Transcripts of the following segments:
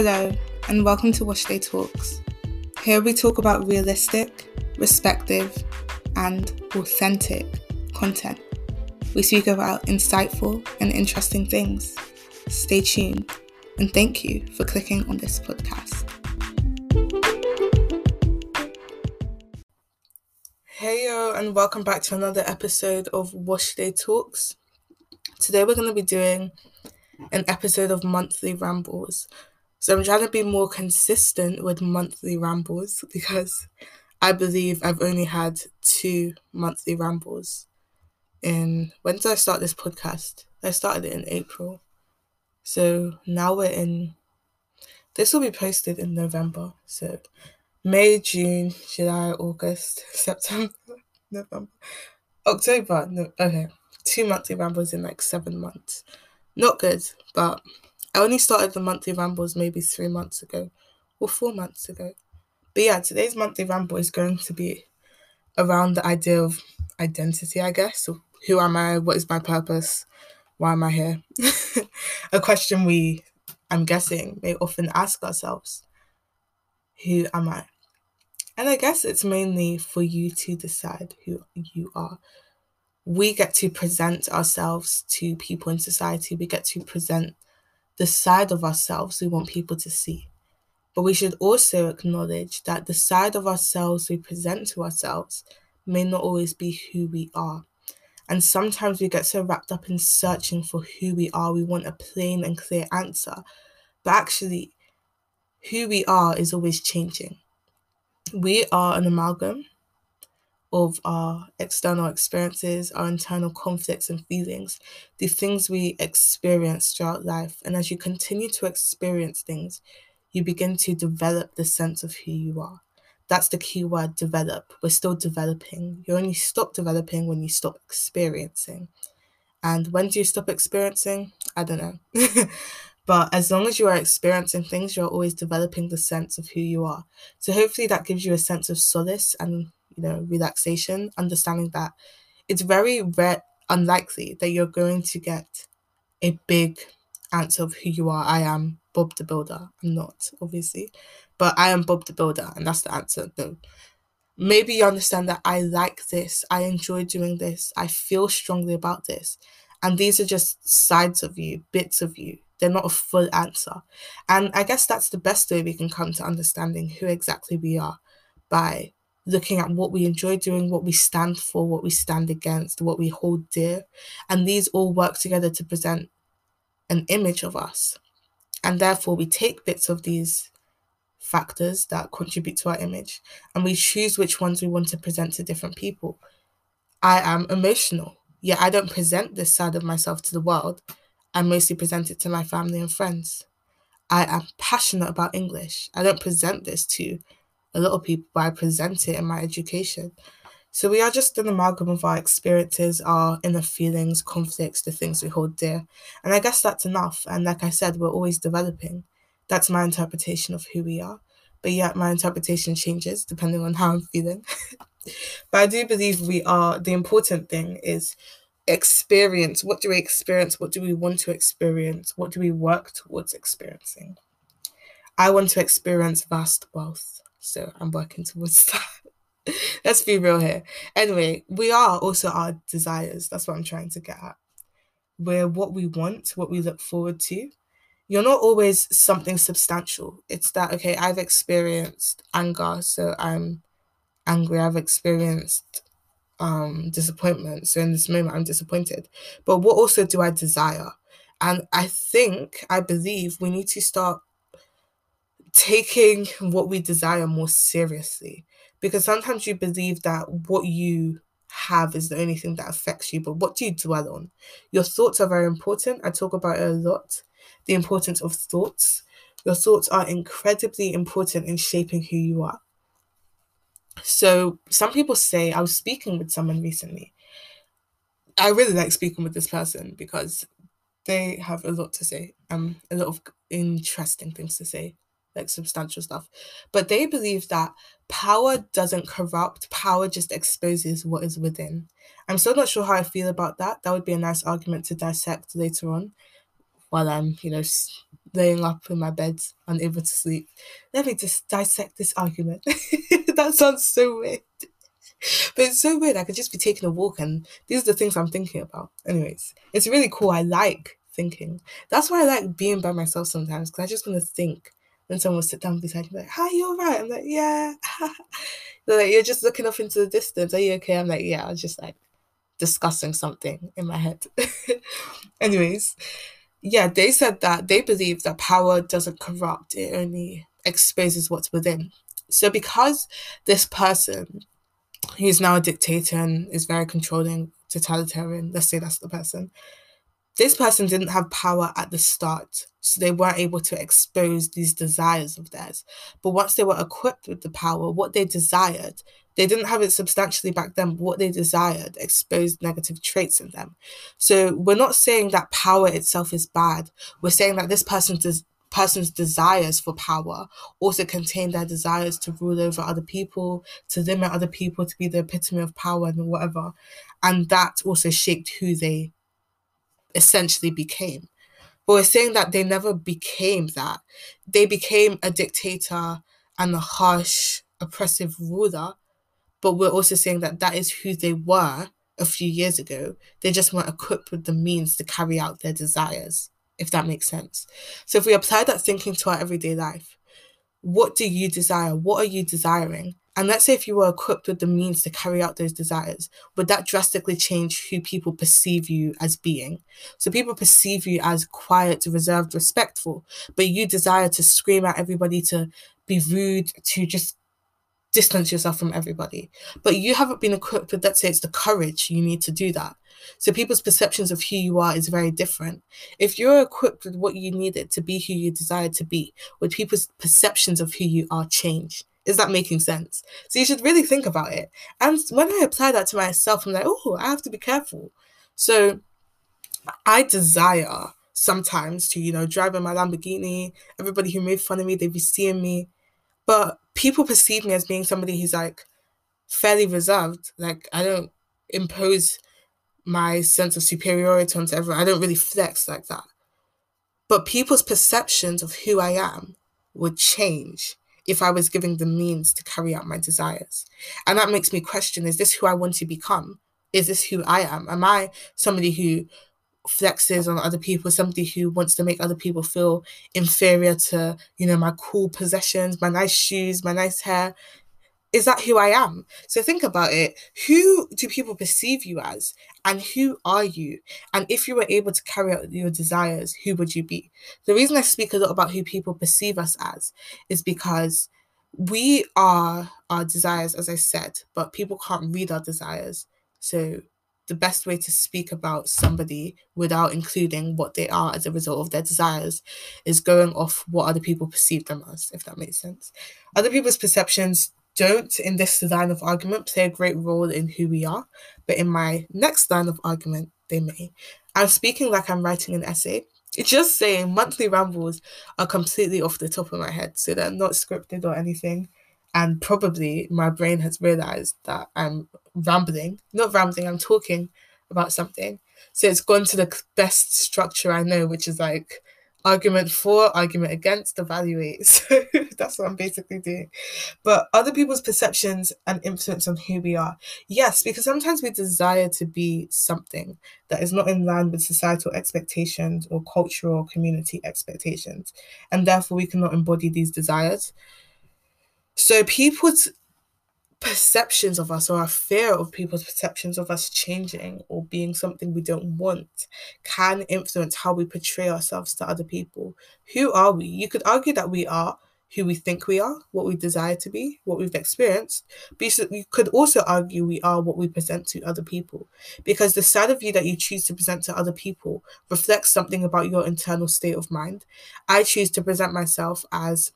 Hello, and welcome to Wash Day Talks. Here we talk about realistic, respective, and authentic content. We speak about insightful and interesting things. Stay tuned, and thank you for clicking on this podcast. Hey yo, and welcome back to another episode of Wash Day Talks. Today we're going to be doing an episode of monthly rambles. So I'm trying to be more consistent with monthly rambles because I believe I've only had two monthly rambles. In when did I start this podcast? I started it in April. So now we're in this will be posted in November. So May, June, July, August, September, November, October. No, okay, two monthly rambles in like seven months. Not good, but I only started the monthly rambles maybe three months ago or four months ago. But yeah, today's monthly ramble is going to be around the idea of identity, I guess. So who am I? What is my purpose? Why am I here? A question we, I'm guessing, may often ask ourselves Who am I? And I guess it's mainly for you to decide who you are. We get to present ourselves to people in society, we get to present the side of ourselves we want people to see. But we should also acknowledge that the side of ourselves we present to ourselves may not always be who we are. And sometimes we get so wrapped up in searching for who we are, we want a plain and clear answer. But actually, who we are is always changing. We are an amalgam of our external experiences, our internal conflicts and feelings, the things we experience throughout life. And as you continue to experience things, you begin to develop the sense of who you are. That's the key word develop. We're still developing. You only stop developing when you stop experiencing. And when do you stop experiencing? I don't know. but as long as you are experiencing things, you're always developing the sense of who you are. So hopefully that gives you a sense of solace and you know, relaxation, understanding that it's very rare, unlikely that you're going to get a big answer of who you are. I am Bob the Builder. I'm not, obviously, but I am Bob the Builder, and that's the answer. No. Maybe you understand that I like this, I enjoy doing this, I feel strongly about this. And these are just sides of you, bits of you. They're not a full answer. And I guess that's the best way we can come to understanding who exactly we are by looking at what we enjoy doing, what we stand for, what we stand against, what we hold dear. And these all work together to present an image of us. And therefore, we take bits of these factors that contribute to our image and we choose which ones we want to present to different people. I am emotional, yet I don't present this side of myself to the world. I mostly present it to my family and friends. I am passionate about English. I don't present this to a lot of people, but I present it in my education. So we are just an amalgam of our experiences, our inner feelings, conflicts, the things we hold dear. And I guess that's enough. And like I said, we're always developing. That's my interpretation of who we are. But yet my interpretation changes depending on how I'm feeling. but I do believe we are the important thing is experience. What do we experience? What do we want to experience? What do we work towards experiencing? I want to experience vast wealth. So I'm working towards that. Let's be real here. Anyway, we are also our desires. That's what I'm trying to get at. We're what we want, what we look forward to. You're not always something substantial. It's that, okay, I've experienced anger, so I'm angry. I've experienced um disappointment. So in this moment, I'm disappointed. But what also do I desire? And I think, I believe we need to start taking what we desire more seriously. Because sometimes you believe that what you have is the only thing that affects you but what do you dwell on? Your thoughts are very important. I talk about it a lot the importance of thoughts. Your thoughts are incredibly important in shaping who you are. So some people say i was speaking with someone recently. I really like speaking with this person because they have a lot to say um a lot of interesting things to say like substantial stuff. But they believe that power doesn't corrupt, power just exposes what is within. I'm still not sure how I feel about that. That would be a nice argument to dissect later on while I'm, you know, laying up in my bed, unable to sleep. Let me just dissect this argument. that sounds so weird. But it's so weird. I could just be taking a walk and these are the things I'm thinking about. Anyways, it's really cool. I like thinking. That's why I like being by myself sometimes because I just want to think. Then someone will sit down beside me like, "Hi, you alright?" I'm like, "Yeah." They're like, "You're just looking off into the distance. Are you okay?" I'm like, "Yeah." I was just like discussing something in my head. Anyways, yeah, they said that they believe that power doesn't corrupt; it only exposes what's within. So because this person who's now a dictator and is very controlling, totalitarian, let's say that's the person, this person didn't have power at the start, so they weren't able to expose these desires of theirs. But once they were equipped with the power, what they desired, they didn't have it substantially back then, but what they desired exposed negative traits in them. So we're not saying that power itself is bad. We're saying that this person's des- person's desires for power also contain their desires to rule over other people, to limit other people, to be the epitome of power and whatever. And that also shaped who they essentially became. But we're saying that they never became that. They became a dictator and a harsh, oppressive ruler. But we're also saying that that is who they were a few years ago. They just weren't equipped with the means to carry out their desires, if that makes sense. So if we apply that thinking to our everyday life, what do you desire? What are you desiring? And let's say if you were equipped with the means to carry out those desires, would that drastically change who people perceive you as being? So people perceive you as quiet, reserved, respectful, but you desire to scream at everybody, to be rude, to just distance yourself from everybody. But you haven't been equipped with, let's say, it's the courage you need to do that. So people's perceptions of who you are is very different. If you're equipped with what you needed to be who you desire to be, would people's perceptions of who you are change? Is that making sense? So you should really think about it. And when I apply that to myself, I'm like, oh, I have to be careful. So I desire sometimes to, you know, drive in my Lamborghini. Everybody who made fun of me, they'd be seeing me. But people perceive me as being somebody who's like fairly reserved. Like I don't impose my sense of superiority onto everyone. I don't really flex like that. But people's perceptions of who I am would change if I was given the means to carry out my desires. And that makes me question is this who I want to become? Is this who I am? Am I somebody who flexes on other people, somebody who wants to make other people feel inferior to, you know, my cool possessions, my nice shoes, my nice hair? Is that who I am? So think about it. Who do people perceive you as? And who are you? And if you were able to carry out your desires, who would you be? The reason I speak a lot about who people perceive us as is because we are our desires, as I said, but people can't read our desires. So the best way to speak about somebody without including what they are as a result of their desires is going off what other people perceive them as, if that makes sense. Other people's perceptions don't, in this line of argument, play a great role in who we are, but in my next line of argument, they may. I'm speaking like I'm writing an essay. It's just saying monthly rambles are completely off the top of my head, so they're not scripted or anything. And probably my brain has realized that I'm rambling, not rambling, I'm talking about something. So it's gone to the best structure I know, which is like argument for, argument against, evaluate. So that's what I'm basically doing. But other people's perceptions and influence on who we are. Yes, because sometimes we desire to be something that is not in line with societal expectations or cultural community expectations. And therefore, we cannot embody these desires. So people's perceptions of us or our fear of people's perceptions of us changing or being something we don't want can influence how we portray ourselves to other people. Who are we? You could argue that we are who we think we are, what we desire to be, what we've experienced. But you could also argue we are what we present to other people. Because the side of you that you choose to present to other people reflects something about your internal state of mind. I choose to present myself as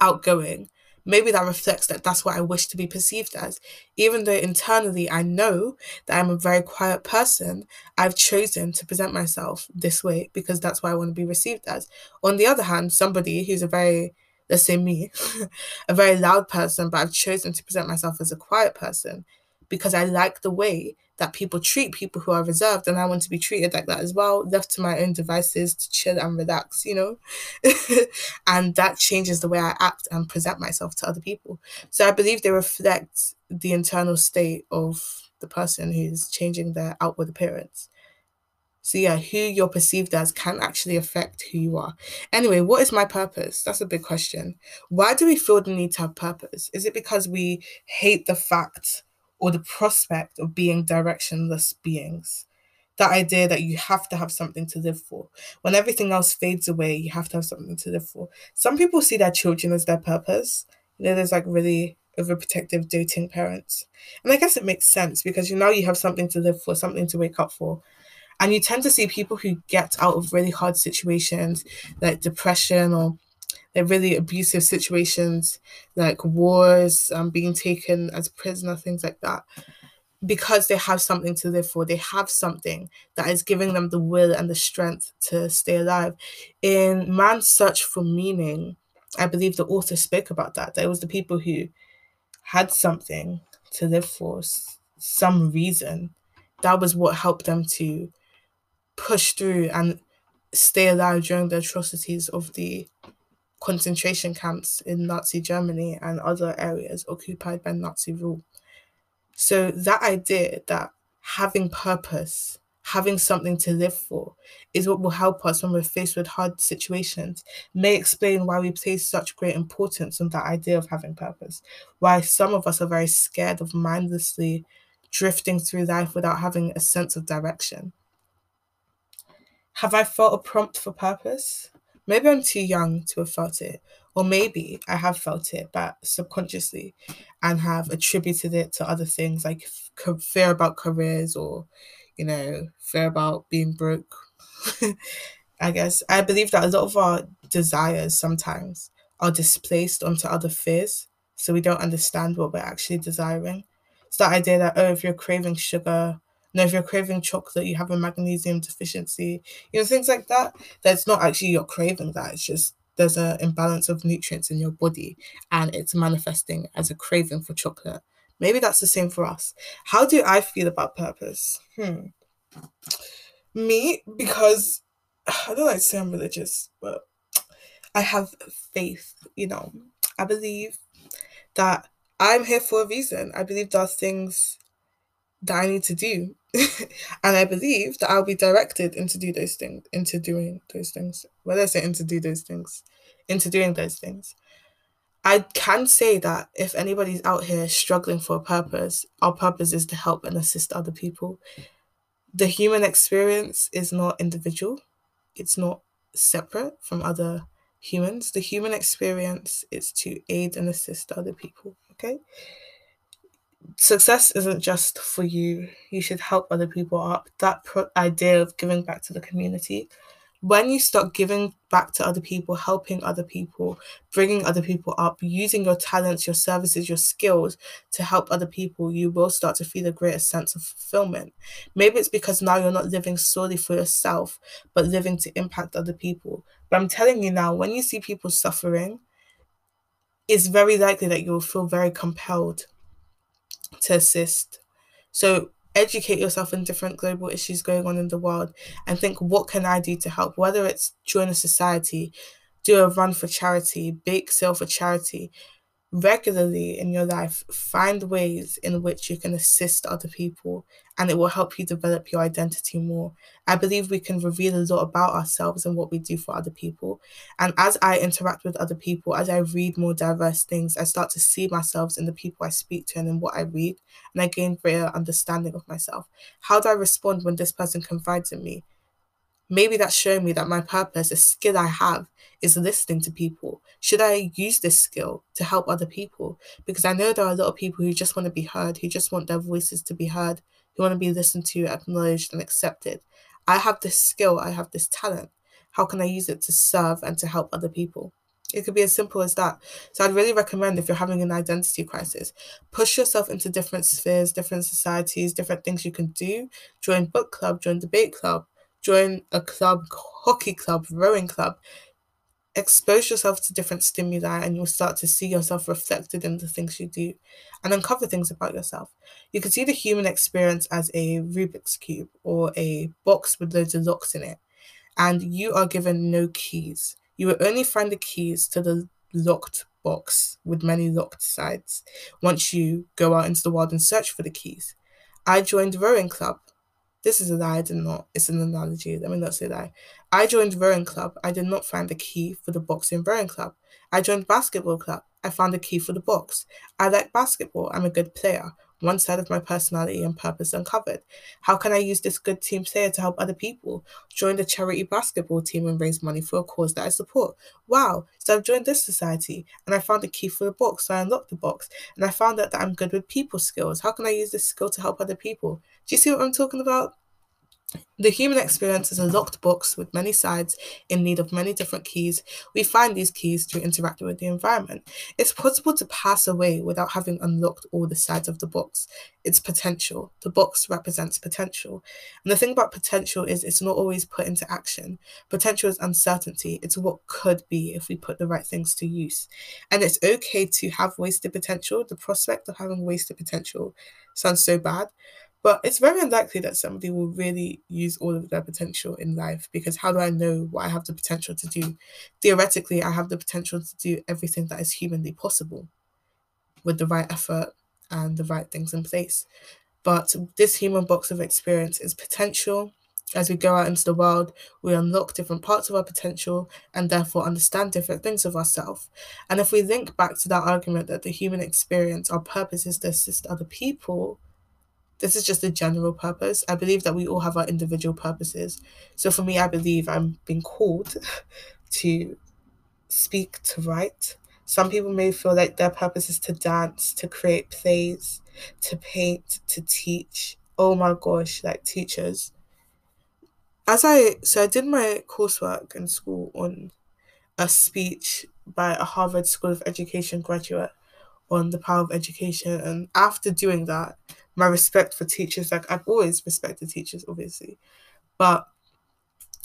outgoing maybe that reflects that that's what I wish to be perceived as. Even though internally I know that I'm a very quiet person, I've chosen to present myself this way because that's what I want to be received as. On the other hand, somebody who's a very, let's say me, a very loud person, but I've chosen to present myself as a quiet person because I like the way that people treat people who are reserved and I want to be treated like that as well, left to my own devices to chill and relax, you know? and that changes the way I act and present myself to other people. So I believe they reflect the internal state of the person who's changing their outward appearance. So yeah, who you're perceived as can actually affect who you are. Anyway, what is my purpose? That's a big question. Why do we feel the need to have purpose? Is it because we hate the fact or the prospect of being directionless beings? That idea that you have to have something to live for. When everything else fades away, you have to have something to live for. Some people see their children as their purpose. You know, there's like really overprotective doting parents. And I guess it makes sense because you know you have something to live for, something to wake up for. And you tend to see people who get out of really hard situations like depression or like really abusive situations like wars, um, being taken as prisoner, things like that. Because they have something to live for, they have something that is giving them the will and the strength to stay alive. In Man's Search for Meaning, I believe the author spoke about that. That it was the people who had something to live for, some reason. That was what helped them to push through and stay alive during the atrocities of the concentration camps in Nazi Germany and other areas occupied by Nazi rule. So that idea that having purpose, having something to live for, is what will help us when we're faced with hard situations, may explain why we place such great importance on that idea of having purpose, why some of us are very scared of mindlessly drifting through life without having a sense of direction. Have I felt a prompt for purpose? Maybe I'm too young to have felt it, or maybe I have felt it, but subconsciously, and have attributed it to other things like fear about careers or, you know, fear about being broke. I guess I believe that a lot of our desires sometimes are displaced onto other fears, so we don't understand what we're actually desiring. It's that idea that, oh, if you're craving sugar, know, if you're craving chocolate, you have a magnesium deficiency, you know, things like that. That's not actually you're craving that. It's just there's an imbalance of nutrients in your body and it's manifesting as a craving for chocolate. Maybe that's the same for us. How do I feel about purpose? Hmm. Me, because I don't like to say I'm religious, but I have faith, you know. I believe that I'm here for a reason. I believe there are things that I need to do. and I believe that I'll be directed into do those things, into doing those things. Well, let's say into do those things, into doing those things. I can say that if anybody's out here struggling for a purpose, our purpose is to help and assist other people. The human experience is not individual, it's not separate from other humans. The human experience is to aid and assist other people. Okay success isn't just for you. You should help other people up. That pro- idea of giving back to the community. When you start giving back to other people, helping other people, bringing other people up, using your talents, your services, your skills to help other people, you will start to feel a greater sense of fulfillment. Maybe it's because now you're not living solely for yourself, but living to impact other people. But I'm telling you now, when you see people suffering, it's very likely that you'll feel very compelled to assist. So educate yourself in different global issues going on in the world and think what can I do to help? Whether it's join a society, do a run for charity, bake sale for charity, regularly in your life, find ways in which you can assist other people and it will help you develop your identity more. I believe we can reveal a lot about ourselves and what we do for other people. And as I interact with other people, as I read more diverse things, I start to see myself in the people I speak to and in what I read, and I gain greater understanding of myself. How do I respond when this person confides in me? Maybe that's showing me that my purpose, a skill I have, is listening to people. Should I use this skill to help other people? Because I know there are a lot of people who just want to be heard, who just want their voices to be heard, who want to be listened to, acknowledged, and accepted. I have this skill, I have this talent. How can I use it to serve and to help other people? It could be as simple as that. So I'd really recommend if you're having an identity crisis, push yourself into different spheres, different societies, different things you can do. Join book club, join debate club, join a club, hockey club, rowing club. Expose yourself to different stimuli and you'll start to see yourself reflected in the things you do and uncover things about yourself. You can see the human experience as a Rubik's Cube or a box with loads of locks in it, and you are given no keys. You will only find the keys to the locked box with many locked sides once you go out into the world and search for the keys. I joined rowing club this is a lie, I did not. It's an analogy. Let me not say that. I joined rowing club. I did not find the key for the boxing rowing club. I joined basketball club. I found the key for the box. I like basketball. I'm a good player. One side of my personality and purpose uncovered. How can I use this good team player to help other people? Join the charity basketball team and raise money for a cause that I support. Wow. So I've joined this society and I found the key for the box. So I unlocked the box and I found out that I'm good with people skills. How can I use this skill to help other people? Do you see what I'm talking about? The human experience is a locked box with many sides in need of many different keys. We find these keys through interacting with the environment. It's possible to pass away without having unlocked all the sides of the box. It's potential. The box represents potential. And the thing about potential is it's not always put into action. Potential is uncertainty. It's what could be if we put the right things to use. And it's okay to have wasted potential. The prospect of having wasted potential sounds so bad, but it's very unlikely that somebody will really use all of their potential in life because how do I know what I have the potential to do? Theoretically, I have the potential to do everything that is humanly possible with the right effort and the right things in place. But this human box of experience is potential. As we go out into the world, we unlock different parts of our potential and therefore understand different things of ourselves. And if we link back to that argument that the human experience, our purpose is to assist other people, this is just a general purpose. I believe that we all have our individual purposes. So for me, I believe I'm being called to speak, to write. Some people may feel like their purpose is to dance, to create plays, to paint, to teach. Oh my gosh, like teachers. As I so I did my coursework in school on a speech by a Harvard School of Education graduate on the power of education. And after doing that, my respect for teachers. Like I've always respected teachers, obviously, but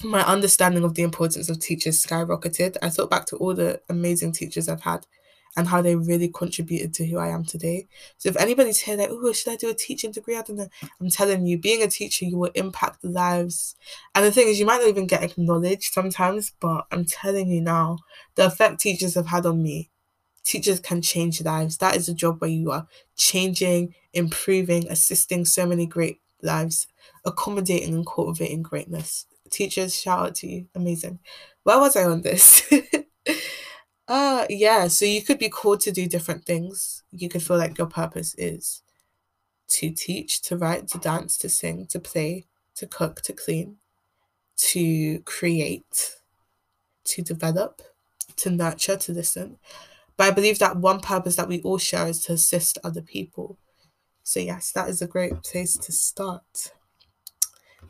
my understanding of the importance of teachers skyrocketed. I thought back to all the amazing teachers I've had and how they really contributed to who I am today. So if anybody's here like, oh, should I do a teaching degree? I don't know. I'm telling you, being a teacher, you will impact lives. And the thing is, you might not even get acknowledged sometimes, but I'm telling you now, the effect teachers have had on me teachers can change lives. That is a job where you are changing, improving, assisting so many great lives, accommodating and cultivating greatness. Teachers, shout out to you. Amazing. Where was I on this? uh yeah, so you could be called to do different things. You could feel like your purpose is to teach, to write, to dance, to sing, to play, to cook, to clean, to create, to develop, to nurture, to listen. But I believe that one purpose that we all share is to assist other people. So, yes, that is a great place to start.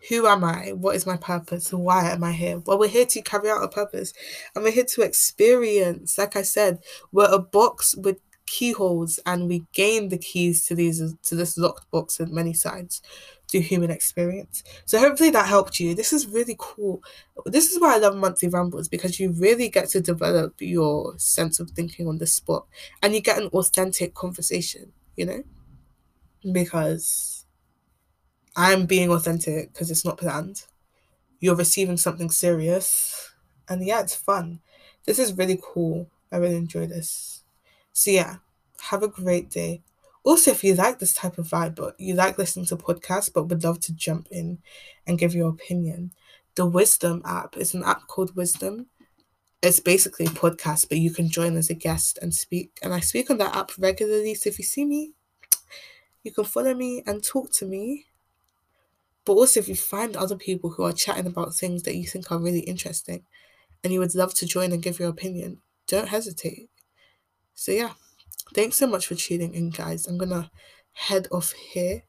Who am I? What is my purpose? Why am I here? Well, we're here to carry out a purpose and we're here to experience. Like I said, we're a box with keyholes and we gain the keys to these to this locked box with many sides through human experience. So hopefully that helped you. This is really cool. This is why I love monthly rambles because you really get to develop your sense of thinking on the spot and you get an authentic conversation, you know? Because I'm being authentic because it's not planned. You're receiving something serious. And yeah, it's fun. This is really cool. I really enjoy this. So yeah, have a great day. Also, if you like this type of vibe, but you like listening to podcasts, but would love to jump in and give your opinion, the Wisdom app is an app called Wisdom. It's basically a podcast, but you can join as a guest and speak. And I speak on that app regularly. So if you see me, you can follow me and talk to me. But also, if you find other people who are chatting about things that you think are really interesting and you would love to join and give your opinion, don't hesitate. So, yeah. Thanks so much for tuning in, guys. I'm gonna head off here.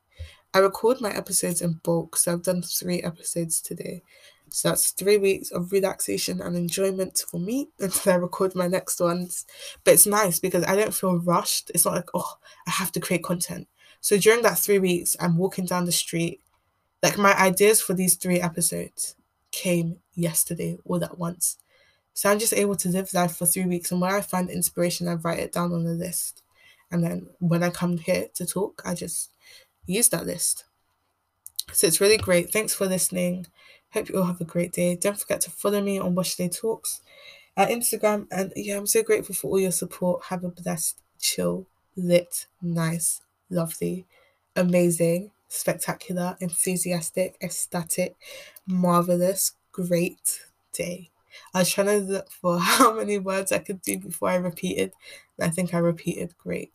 I record my episodes in bulk, so I've done three episodes today. So that's three weeks of relaxation and enjoyment for me until I record my next ones. But it's nice because I don't feel rushed. It's not like, oh, I have to create content. So during that three weeks, I'm walking down the street. Like my ideas for these three episodes came yesterday all at once. So I'm just able to live life for three weeks. And where I find inspiration, I write it down on a list. And then when I come here to talk, I just use that list. So it's really great. Thanks for listening. Hope you all have a great day. Don't forget to follow me on Wash Day Talks at Instagram. And yeah, I'm so grateful for all your support. Have a blessed, chill, lit, nice, lovely, amazing, spectacular, enthusiastic, ecstatic, marvelous, great day. I was trying to look for how many words I could do before I repeated. And I think I repeated great.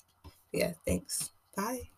Yeah, thanks. Bye.